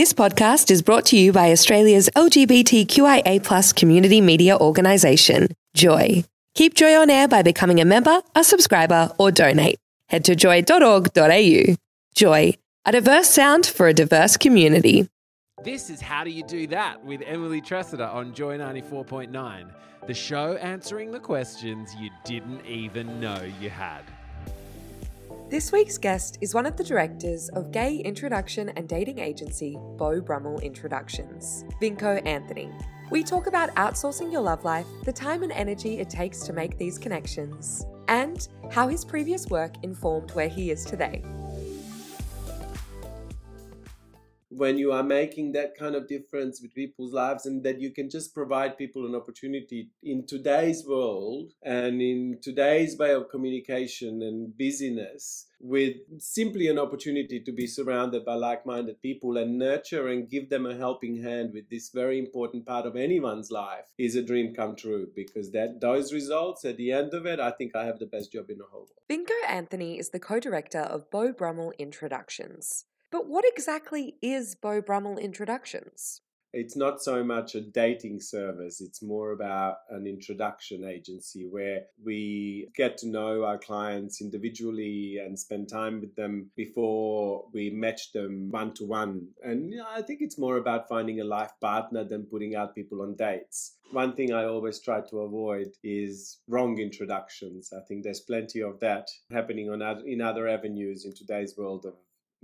This podcast is brought to you by Australia's LGBTQIA community media organisation, Joy. Keep Joy on air by becoming a member, a subscriber, or donate. Head to joy.org.au. Joy, a diverse sound for a diverse community. This is How Do You Do That with Emily Tressida on Joy 94.9, the show answering the questions you didn't even know you had. This week's guest is one of the directors of gay introduction and dating agency Beau Brummell Introductions, Vinko Anthony. We talk about outsourcing your love life, the time and energy it takes to make these connections, and how his previous work informed where he is today. When you are making that kind of difference with people's lives and that you can just provide people an opportunity in today's world and in today's way of communication and busyness with simply an opportunity to be surrounded by like-minded people and nurture and give them a helping hand with this very important part of anyone's life is a dream come true because that those results at the end of it i think i have the best job in the whole world Vinko Anthony is the co-director of Beau Brummell Introductions. But what exactly is Beau Brummell Introductions? it's not so much a dating service it's more about an introduction agency where we get to know our clients individually and spend time with them before we match them one to one and you know, i think it's more about finding a life partner than putting out people on dates one thing I always try to avoid is wrong introductions. I think there's plenty of that happening on in other avenues in today's world of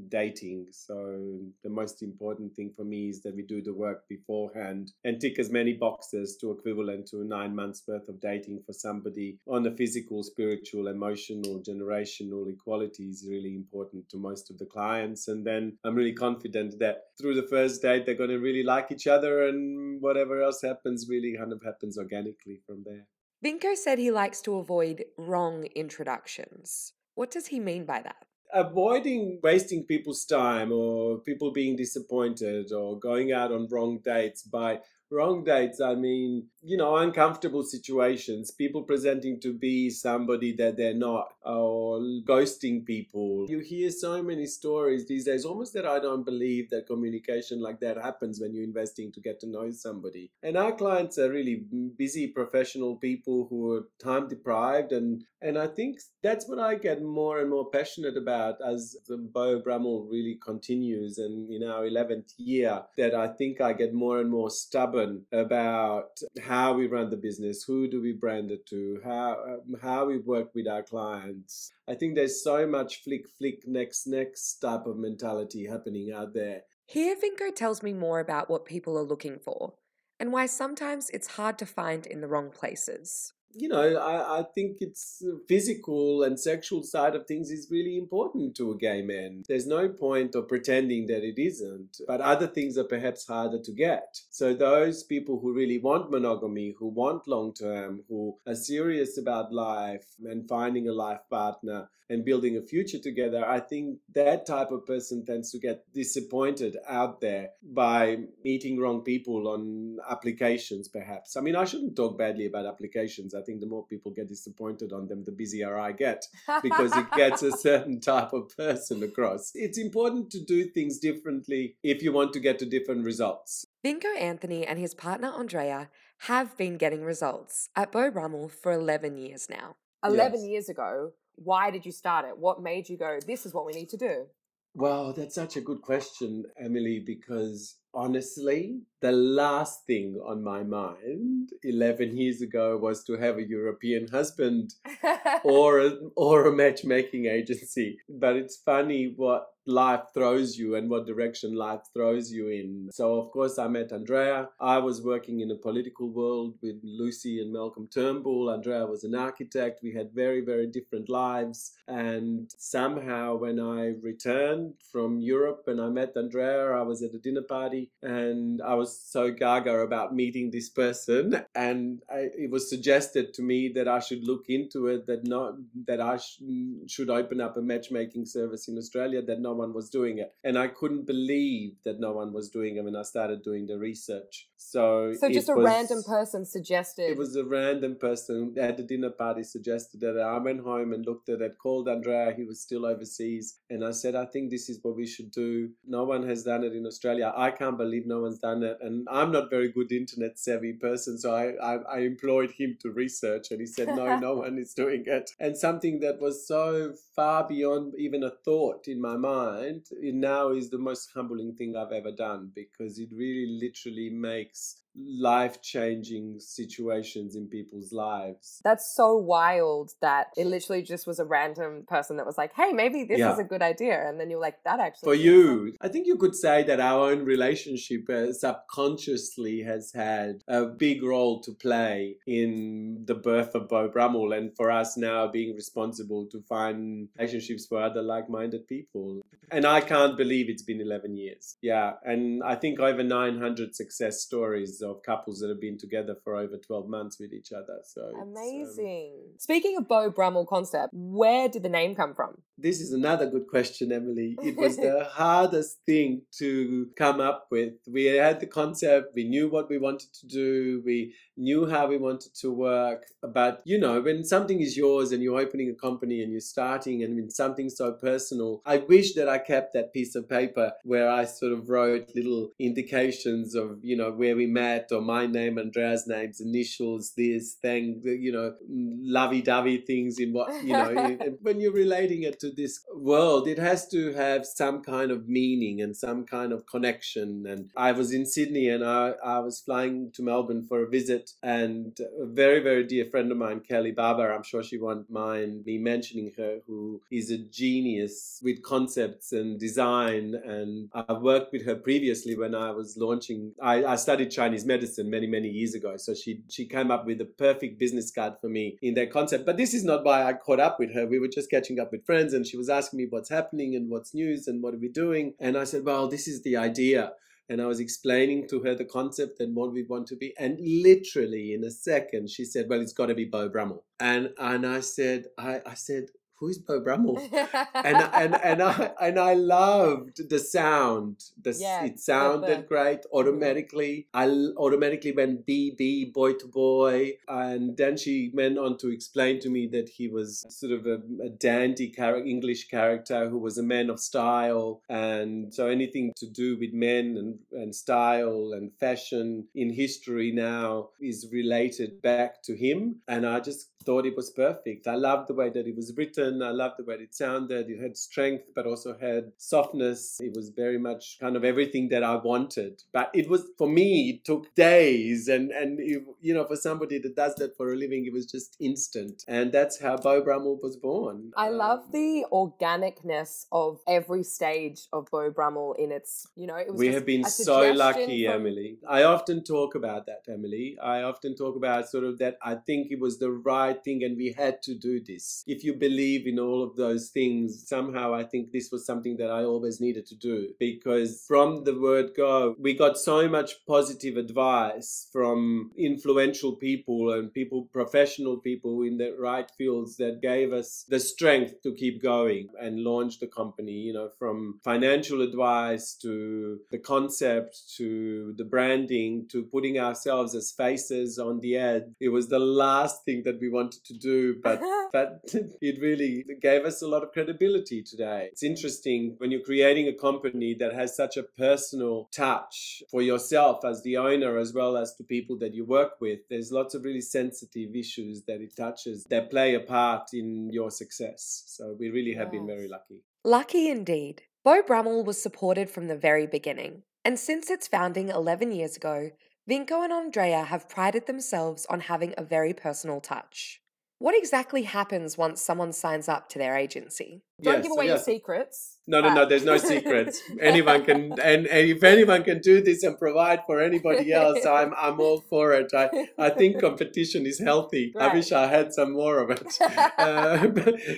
dating. So the most important thing for me is that we do the work beforehand and tick as many boxes to equivalent to nine months worth of dating for somebody on the physical, spiritual, emotional, generational equality is really important to most of the clients. And then I'm really confident that through the first date they're going to really like each other and whatever else happens really kind of happens organically from there. Vinko said he likes to avoid wrong introductions. What does he mean by that? Avoiding wasting people's time or people being disappointed or going out on wrong dates by wrong dates i mean you know uncomfortable situations people presenting to be somebody that they're not or ghosting people. You hear so many stories these days almost that i don't believe that communication like that happens when you're investing to get to know somebody. And our clients are really busy professional people who are time deprived and and i think that's what i get more and more passionate about as the Beau Brummell really continues and in our 11th year that i think i get more and more stubborn about how we run the business, who do we brand it to, how um, how we work with our clients. I think there's so much flick flick next next type of mentality happening out there. Here, Vinko tells me more about what people are looking for and why sometimes it's hard to find in the wrong places you know, I, I think it's physical and sexual side of things is really important to a gay man. There's no point of pretending that it isn't, but other things are perhaps harder to get. So those people who really want monogamy, who want long term, who are serious about life and finding a life partner and building a future together, I think that type of person tends to get disappointed out there by meeting wrong people on applications, perhaps. I mean, I shouldn't talk badly about applications. I think the more people get disappointed on them, the busier I get because it gets a certain type of person across. It's important to do things differently if you want to get to different results. Vinko Anthony and his partner Andrea have been getting results at Beau Brummell for 11 years now. 11 yes. years ago, why did you start it? What made you go, this is what we need to do? Well, that's such a good question, Emily, because honestly, the last thing on my mind 11 years ago was to have a European husband or a, or a matchmaking agency. But it's funny what life throws you and what direction life throws you in. So, of course, I met Andrea. I was working in a political world with Lucy and Malcolm Turnbull. Andrea was an architect. We had very, very different lives. And somehow, when I returned from Europe and I met Andrea, I was at a dinner party And I was so gaga about meeting this person, and I, it was suggested to me that I should look into it. That not that I sh- should open up a matchmaking service in Australia. That no one was doing it, and I couldn't believe that no one was doing it when I started doing the research. So, So just a was- random person suggested. it was a random person at the dinner party suggested that I went home and looked at it, called Andrea, he was still overseas, and I said, I think this is what we should do. No one has done it in Australia. I can't believe no one's done it. And I'm not very good internet savvy person, so I, I, I employed him to research and he said, No, no one is doing it. And something that was so far beyond even a thought in my mind, it now is the most humbling thing I've ever done because it really literally makes makes life changing situations in people's lives. That's so wild that it literally just was a random person that was like, "Hey, maybe this Yeah. is a good idea," and then you're like, "That actually." For you, I think you could say that our own relationship uh, subconsciously has had a big role to play in the birth of Beau Brummell, and for us now being responsible to find relationships for other like minded people. And I can't believe it's been 11 years. Yeah. And I think over 900 success stories of couples that have been together for over 12 months with each other. So um, Amazing. Speaking of Beau Brummell concept, where did the name come from? This is another good question, Emily. It was the hardest thing to come up with. We had the concept, we knew what we wanted to do, we knew how we wanted to work. But, you know, when something is yours and you're opening a company and you're starting and when something so personal, I wish that I kept that piece of paper where I sort of wrote little indications of, you know, where we met or my name, Andrea's names, initials, this thing, you know, lovey dovey things in what, you know, in- when you're relating it to this world, it has to have some kind of meaning and some kind of connection. And I was in Sydney and I, I was flying to Melbourne for a visit, and a very, very dear friend of mine, Kelly Barber, I'm sure she won't mind me mentioning her, who is a genius with concepts and design. And I've worked with her previously when I was launching, I, I studied Chinese medicine many, many years ago. So she, she came up with a perfect business card for me in that concept. But this is not why I caught up with her. We were just catching up with friends and she was asking me what's happening and what's news and what are we doing. And I said, well, this is the idea. And I was explaining to her the concept and what we want to be. And literally in a second, she said, well, it's got to be Beau Brummell. And, and I said, I, I said, who's Beau Brummell? and and and I and I loved the sound. The Yeah, it sounded great automatically. I automatically went BB boy to boy, and then she went on to explain to me that he was sort of a, a dandy character, English character who was a man of style, and so anything to do with men and and style and fashion in history now is related back to him, and I just thought it was perfect. I loved the way that it was written. I loved the way it sounded. It had strength, but also had softness. It was very much kind of everything that I wanted. But it was for me. It took days, and and it, you know, for somebody that does that for a living, it was just instant. And that's how Beau Brummell was born. I love Um, the organicness of every stage of Beau Brummell in its, you know, it was we have been so lucky, from- Emily. I often talk about that, Emily. I often talk about sort of that I think it was the right thing and we had to do this. If you believe in all of those things, somehow I think this was something that I always needed to do because from the word go, we got so much positive advice from influential people and people, professional people in the right fields that gave us the strength to keep going and launch the company, you know, from financial advice to the concept to the branding to putting ourselves as faces on the ad. It was the last thing that we wanted to do, but but it really gave us a lot of credibility today. It's interesting when you're creating a company that has such a personal touch for yourself as the owner as well as to people that you work with. There's lots of really sensitive issues that it touches that play a part in your success. So we really have been very lucky. Lucky indeed. Beau Brummell was supported from the very beginning, and since its founding 11 years ago, Vinko and Andrea have prided themselves on having a very personal touch. What exactly happens once someone signs up to their agency? Don't Yes, give away your secrets. No, no, no. There's no secrets. anyone can, and, and if anyone can do this and provide for anybody else, I'm I'm all for it. I I think competition is healthy. I wish I had some more of it. Uh,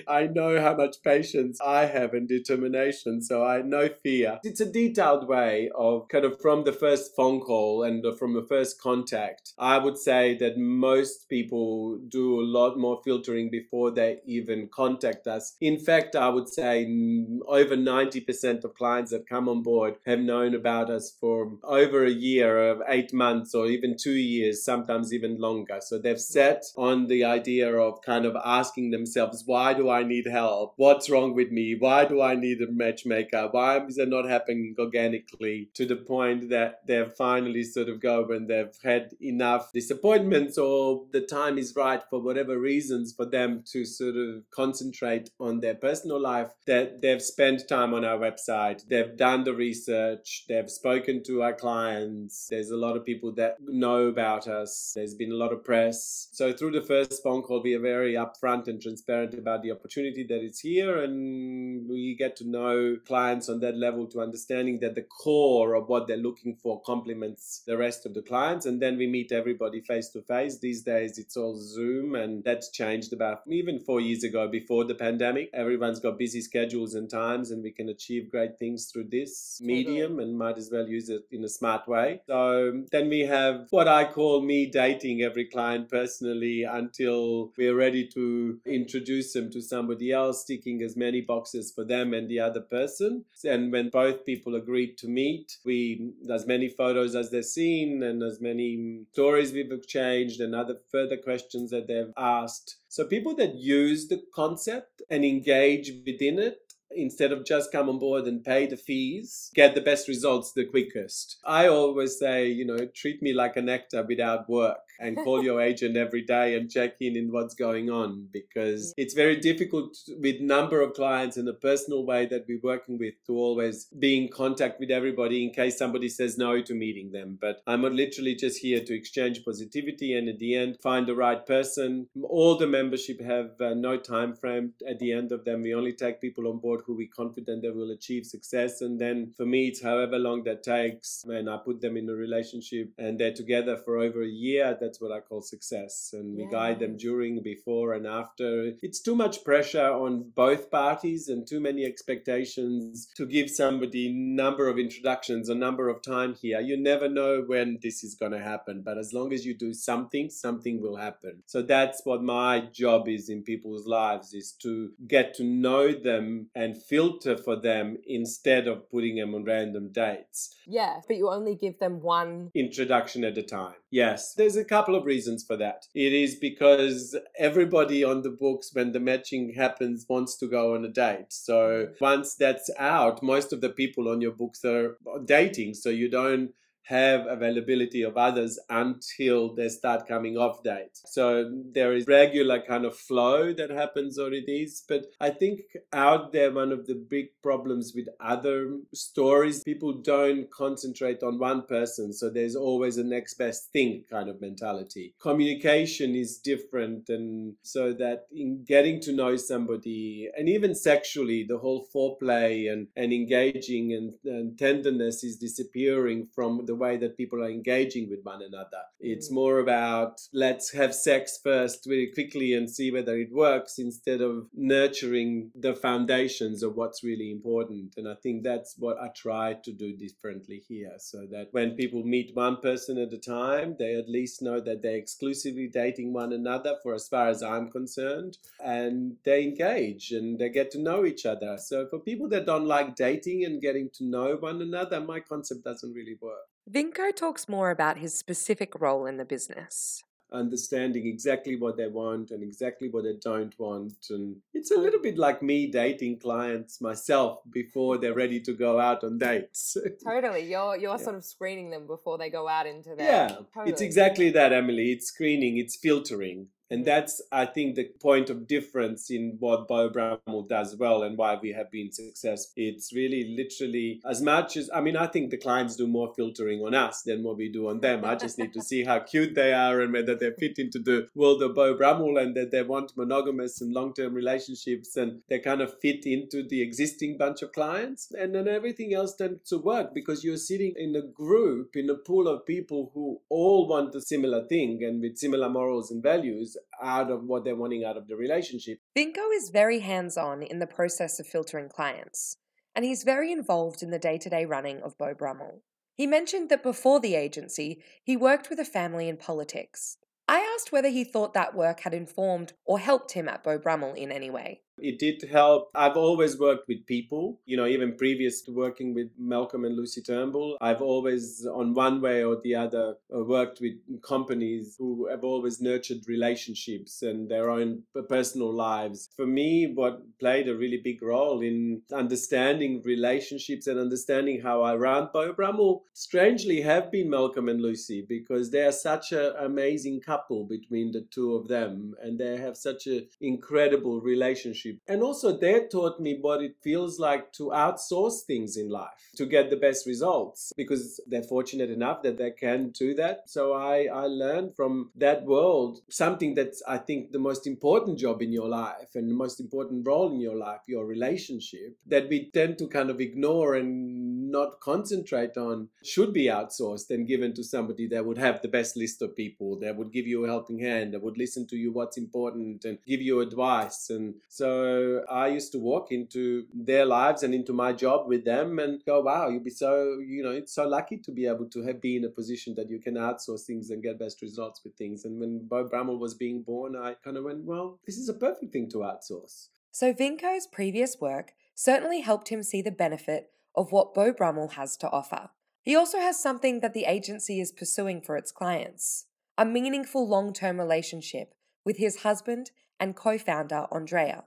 I know how much patience I have and determination, so I no fear. It's a detailed way of kind of from the first phone call and from the first contact. I would say that most people do a lot more filtering before they even contact us. In fact, I would say over 90% of clients that come on board have known about us for over a year, of eight months, or even two years, sometimes even longer. So they've set on the idea of kind of asking themselves, why do I need help? What's wrong with me? Why do I need a matchmaker? Why is it not happening organically? To the point that they've finally sort of go when they've had enough disappointments or the time is right for whatever reasons for them to sort of concentrate on their personal life that they've spent time on our website they've done the research they've spoken to our clients there's a lot of people that know about us there's been a lot of press. So through the first phone call we are very upfront and transparent about the opportunity that is here and we get to know clients on that level to understanding that the core of what they're looking for complements the rest of the clients and then we meet everybody face to face these days it's all zoom and that's changed about even four years ago before the pandemic. Everyone's got busy schedules and times and we can achieve great things through this Totally. medium and might as well use it in a smart way so then we have what i call me dating every client personally until we're ready to introduce them to somebody else ticking as many boxes for them and the other person and when both people agreed to meet we as many photos as they've seen and as many stories we've exchanged and other further questions that they've asked so people that use the concept and engage within it instead of just come on board and pay the fees, get the best results the quickest. I always say, you know, treat me like an actor without work and call your agent every day and check in in what's going on because it's very difficult with number of clients in a personal way that we're working with to always be in contact with everybody in case somebody says no to meeting them. But I'm literally just here to exchange positivity and at the end find the right person. All the membership have uh, no time frame at the end of them. We only take people on board who we're confident they will achieve success. And then for me, it's however long that takes. And I put them in a relationship and they're together for over a year. That's what I call success. And we guide them during, before, and after. It's too much pressure on both parties and too many expectations to give somebody number of introductions or number of time here. You never know when this is going to happen. But as long as you do something, something will happen. So that's what my job is in people's lives is to get to know them and filter for them instead of putting them on random dates Yeah, but you only give them one. introduction at a time. Yes, there's a couple of reasons for that. It is because everybody on the books, when the matching happens, wants to go on a date. So once that's out, most of the people on your books are dating. So you don't have availability of others until they start coming off date. So there is regular kind of flow that happens these. But I think out there, one of the big problems with other stories, people don't concentrate on one person. So there's always a next best thing kind of mentality. Communication is different. And so that in getting to know somebody, and even sexually, the whole foreplay and, and engaging and, and tenderness is disappearing from the way that people are engaging with one another. It's Mm. more about let's have sex first very quickly and see whether it works instead of nurturing the foundations of what's really important. And I think that's what I try to do differently here so that when people meet one person at a time, they at least know that they're exclusively dating one another for as far as I'm concerned and they engage and they get to know each other. So for people that don't like dating and getting to know one another, my concept doesn't really work. Vinko talks more about his specific role in the business. understanding exactly what they want and exactly what they don't want. And it's a oh. little bit like me dating clients myself before they're ready to go out on dates. Totally, you're you're Yeah. sort of screening them before they go out into their. yeah, it's exactly that, Emily. It's screening, it's filtering. And that's, I think, the point of difference in what Brummell does well and why we have been successful. It's really literally as much as, I mean, I think the clients do more filtering on us than what we do on them. I just need to see how cute they are and whether they fit into the world of Brummell and that they want monogamous and long term relationships and they kind of fit into the existing bunch of clients. And then everything else tends to work because you're sitting in a group, in a pool of people who all want a similar thing and with similar morals and values out of what they're wanting out of the relationship. Vinko is very hands on in the process of filtering clients, and he's very involved in the day to day running of Beau Brummell. He mentioned that before the agency, he worked with a family in politics. I asked whether he thought that work had informed or helped him at Beau Brummell in any way. It did help. I've always worked with people, you know, even previous to working with Malcolm and Lucy Turnbull. I've always, on one way or the other, uh, worked with companies who have always nurtured relationships and their own personal lives. For me, what played a really big role in understanding relationships and understanding how I Beau Brummell, strangely, have been Malcolm and Lucy because they are such an amazing couple between the two of them and they have such an incredible relationship And also, they taught me what it feels like to outsource things in life to get the best results because they're fortunate enough that they can do that. So I, I learned from that world something that's, I think, the most important job in your life and the most important role in your life, your relationship, that we tend to kind of ignore and not concentrate on should be outsourced and given to somebody that would have the best list of people, that would give you a helping hand, that would listen to you what's important and give you advice. And so I used to walk into their lives and into my job with them and go, wow, you'd be so, you know, it's so lucky to be able to have be in a position that you can outsource things and get best results with things. And when Beau Brummell was being born, I kind of went, well, this is a perfect thing to outsource. So Vinko's previous work certainly helped him see the benefit of what Beau Brummell has to offer. He also has something that the agency is pursuing for its clients a meaningful long term relationship with his husband and co founder, Andrea.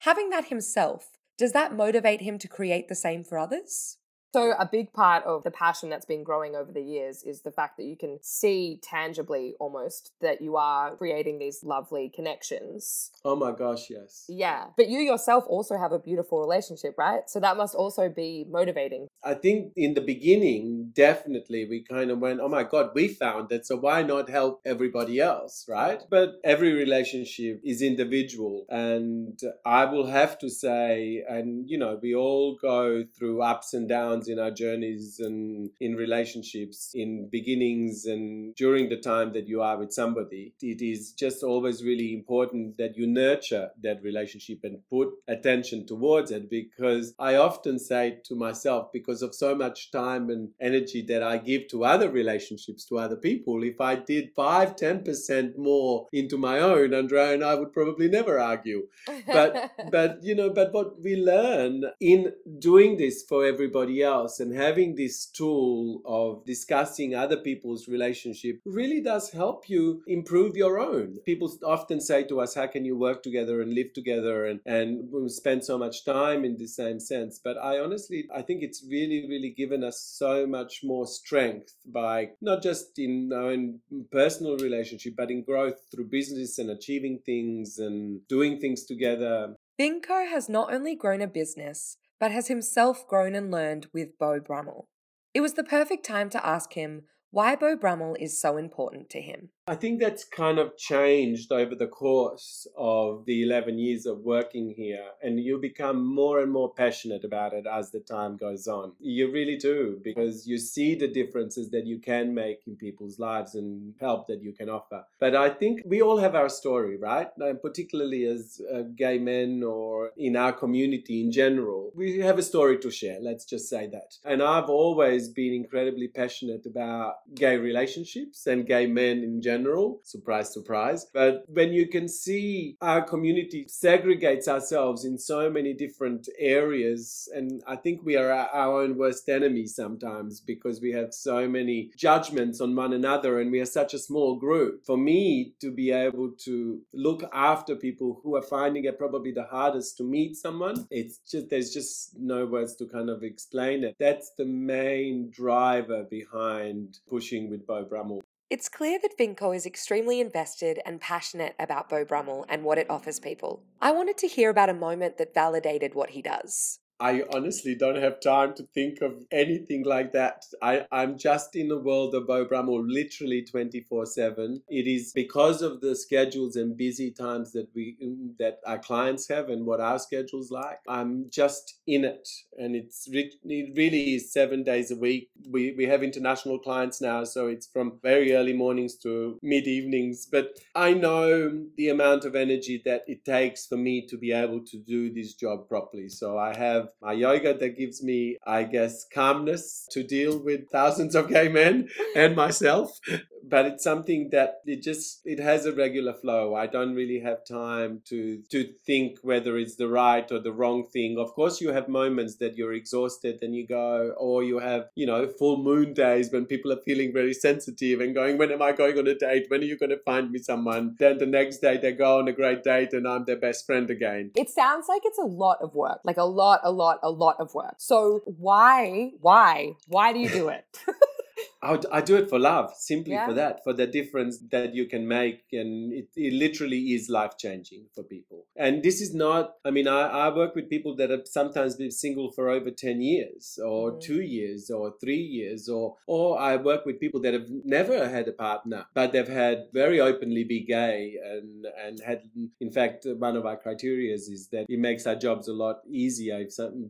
Having that himself, does that motivate him to create the same for others? So, a big part of the passion that's been growing over the years is the fact that you can see tangibly almost that you are creating these lovely connections. Oh my gosh, yes. Yeah. But you yourself also have a beautiful relationship, right? So, that must also be motivating. I think in the beginning, definitely we kind of went, oh my God, we found it. So, why not help everybody else, right? But every relationship is individual. And I will have to say, and you know, we all go through ups and downs in our journeys and in relationships, in beginnings and during the time that you are with somebody. It is just always really important that you nurture that relationship and put attention towards it because I often say to myself, because of so much time and energy that I give to other relationships, to other people, if I did 5 10% more into my own, Andrea and I would probably never argue. But, but you know, but what we learn in doing this for everybody else else and having this tool of discussing other people's relationship really does help you improve your own. People often say to us, how can you work together and live together and, and spend so much time in the same sense? But I honestly, I think it's really, really given us so much more strength by not just in our own personal relationship, but in growth through business and achieving things and doing things together. Vinko has not only grown a business, but has himself grown and learned with Beau Brummell. It was the perfect time to ask him why Beau Brummell is so important to him. I think that's kind of changed over the course of the 11 years of working here, and you become more and more passionate about it as the time goes on. You really do, because you see the differences that you can make in people's lives and help that you can offer. But I think we all have our story, right? And particularly as uh, gay men or in our community in general, we have a story to share, let's just say that. And I've always been incredibly passionate about gay relationships and gay men in general general. Surprise, surprise. But when you can see our community segregates ourselves in so many different areas, and I think we are our own worst enemy sometimes because we have so many judgments on one another and we are such a small group. For me to be able to look after people who are finding it probably the hardest to meet someone, it's just, there's just no words to kind of explain it. That's the main driver behind pushing with Beau Brummell. It's clear that Vinko is extremely invested and passionate about Beau Brummell and what it offers people. I wanted to hear about a moment that validated what he does. I honestly don't have time to think of anything like that. I, I'm just in the world of Brummell literally 24 7. It is because of the schedules and busy times that we mm, that our clients have and what our schedule's like. I'm just in it. And it's re- it really is seven days a week. We, we have international clients now, so it's from very early mornings to mid evenings. But I know the amount of energy that it takes for me to be able to do this job properly. So I have my yoga that gives me, I guess, calmness to deal with thousands of gay men and myself. But it's something that it just it has a regular flow. I don't really have time to to think whether it's the right or the wrong thing. Of course you have moments that you're exhausted and you go or you have you know full moon days when people are feeling very sensitive and going when am i going on a date? When are you going to find me someone? Then the next day they go on a great date and i'm their best friend again. It sounds like it's a lot of work like a lot a lot a lot of work so why why why do you do it I, I do it for love, simply yeah. for that, for the difference that you can make. And it, it literally is life changing for people. And this is not, I mean, I, I work with people that have sometimes been single for over 10 years or mm. two years or three years, or, or I work with people that have never had a partner, but they've had very openly be gay and, and had, in fact, one of our criteria is that it makes our jobs a lot easier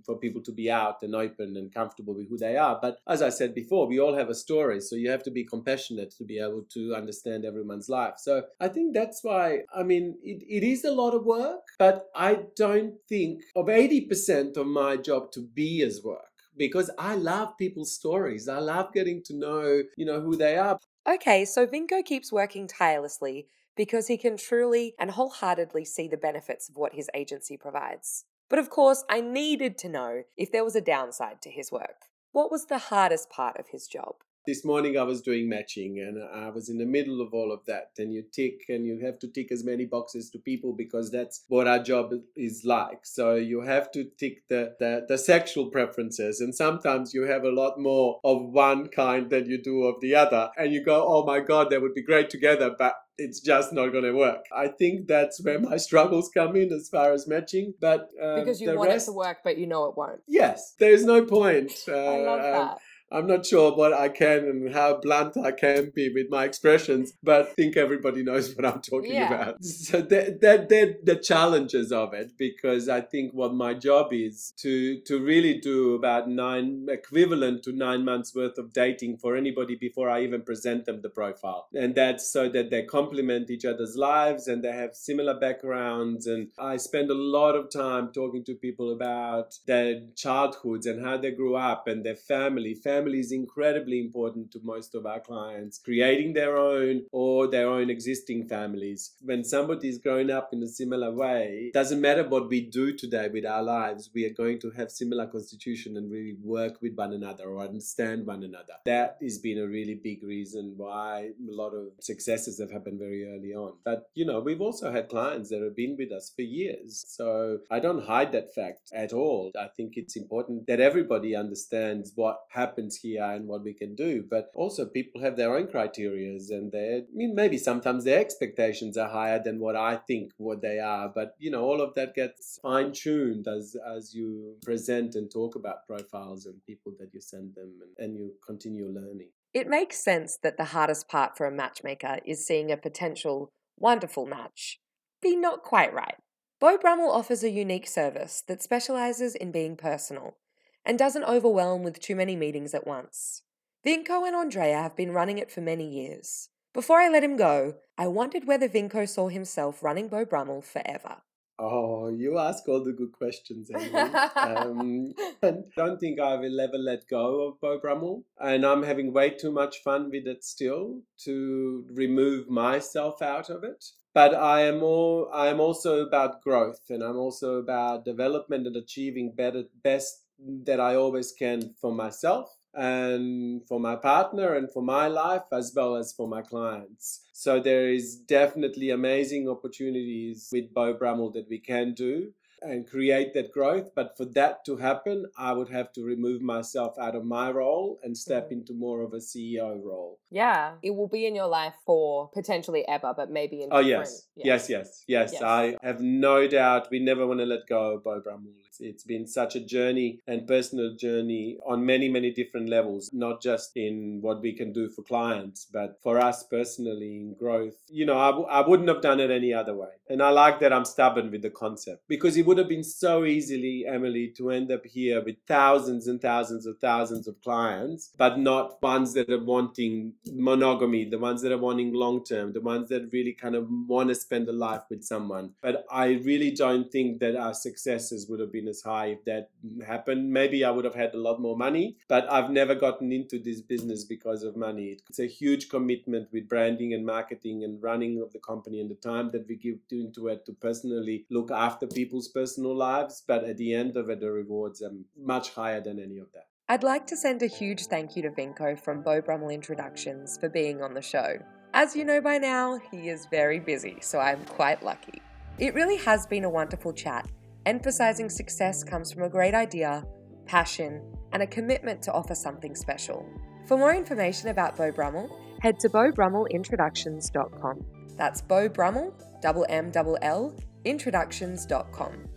for people to be out and open and comfortable with who they are. But as I said before, we all have a story so you have to be compassionate to be able to understand everyone's life. So I think that's why, I mean, it, it is a lot of work, but I don't think of 80% of my job to be as work because I love people's stories. I love getting to know, you know, who they are. Okay, so Vinko keeps working tirelessly because he can truly and wholeheartedly see the benefits of what his agency provides. But of course, I needed to know if there was a downside to his work. What was the hardest part of his job? This morning I was doing matching and I was in the middle of all of that. And you tick and you have to tick as many boxes to people because that's what our job is like. So you have to tick the, the, the sexual preferences. And sometimes you have a lot more of one kind than you do of the other. And you go, oh my God, they would be great together. But it's just not going to work. I think that's where my struggles come in as far as matching. But um, because you want rest, it to work, but you know it won't. Yes, there's no point. Uh, I love um, that. I'm not sure what I can and how blunt I can be with my expressions, but I think everybody knows what I'm talking yeah. about. So that that they're the challenges of it because I think what my job is to to really do about nine equivalent to nine months worth of dating for anybody before I even present them the profile. And that's so that they complement each other's lives and they have similar backgrounds. And I spend a lot of time talking to people about their childhoods and how they grew up and their family. family family is incredibly important to most of our clients, creating their own or their own existing families. When somebody's grown up in a similar way, doesn't matter what we do today with our lives, we are going to have similar constitution and really work with one another or understand one another. That has been a really big reason why a lot of successes have happened very early on. But you know, we've also had clients that have been with us for years. So I don't hide that fact at all. I think it's important that everybody understands what happens here and what we can do. But also, people have their own criterias, and they, I mean, maybe sometimes their expectations are higher than what I think what they are. But you know, all of that gets fine tuned as as you present and talk about profiles and people that you send them, and, and you continue learning. It makes sense that the hardest part for a matchmaker is seeing a potential wonderful match be not quite right. Beau Brummell offers a unique service that specializes in being personal and doesn't overwhelm with too many meetings at once. Vinko and Andrea have been running it for many years. Before I let him go, I wondered whether Vinko saw himself running Beau Brummell forever. Oh, you ask all the good questions, um, I don't think I will ever let go of Beau Brummell, and I'm having way too much fun with it still to remove myself out of it. But I am all I am also about growth, and I'm also about development and achieving better, best that I always can for myself and for my partner and for my life as well as for my clients. So there is definitely amazing opportunities with Beau Brummell that we can do. and create that growth. But for that to happen, I would have to remove myself out of my role and step Mhm. into more of a CEO role. Yeah, it will be in your life for potentially ever, but maybe in Oh yes, yes, yes, yes. Yes. I have no doubt we never want to let go of Beau Brummell. It's, been such a journey and personal journey on many, many different levels, not just in what we can do for clients, but for us personally in growth. You know, I, w- I wouldn't have done it any other way. And I like that I'm stubborn with the concept because it would have been so easily, Emily, to end up here with thousands and thousands of thousands of clients, but not ones that are wanting monogamy, the ones that are wanting long term, the ones that really kind of want to spend a life with someone. But I really don't think that our successes would have been as high if that happened. Maybe I would have had a lot more money, but I've never gotten into this business because of money. It's a huge commitment with branding and marketing and running of the company and the time that we give to- into it to personally look after people's personal lives. But at the end of it, the rewards are much higher than any of that. I'd like to send a huge thank you to Vinko from Beau Brummell Introductions for being on the show. As you know by now, he is very busy, so I'm quite lucky. It really has been a wonderful chat, emphasizing success comes from a great idea, passion, and a commitment to offer something special. For more information about Beau Brummell, head to beaubrummellintroductions.com. That's Beau Brummell, double M double L, introductions.com.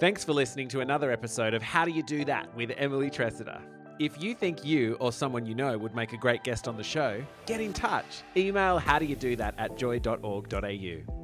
Thanks for listening to another episode of How Do You Do That with Emily Tressida. If you think you or someone you know would make a great guest on the show, get in touch. Email howdoyoudothat do you do that at joy.org.au.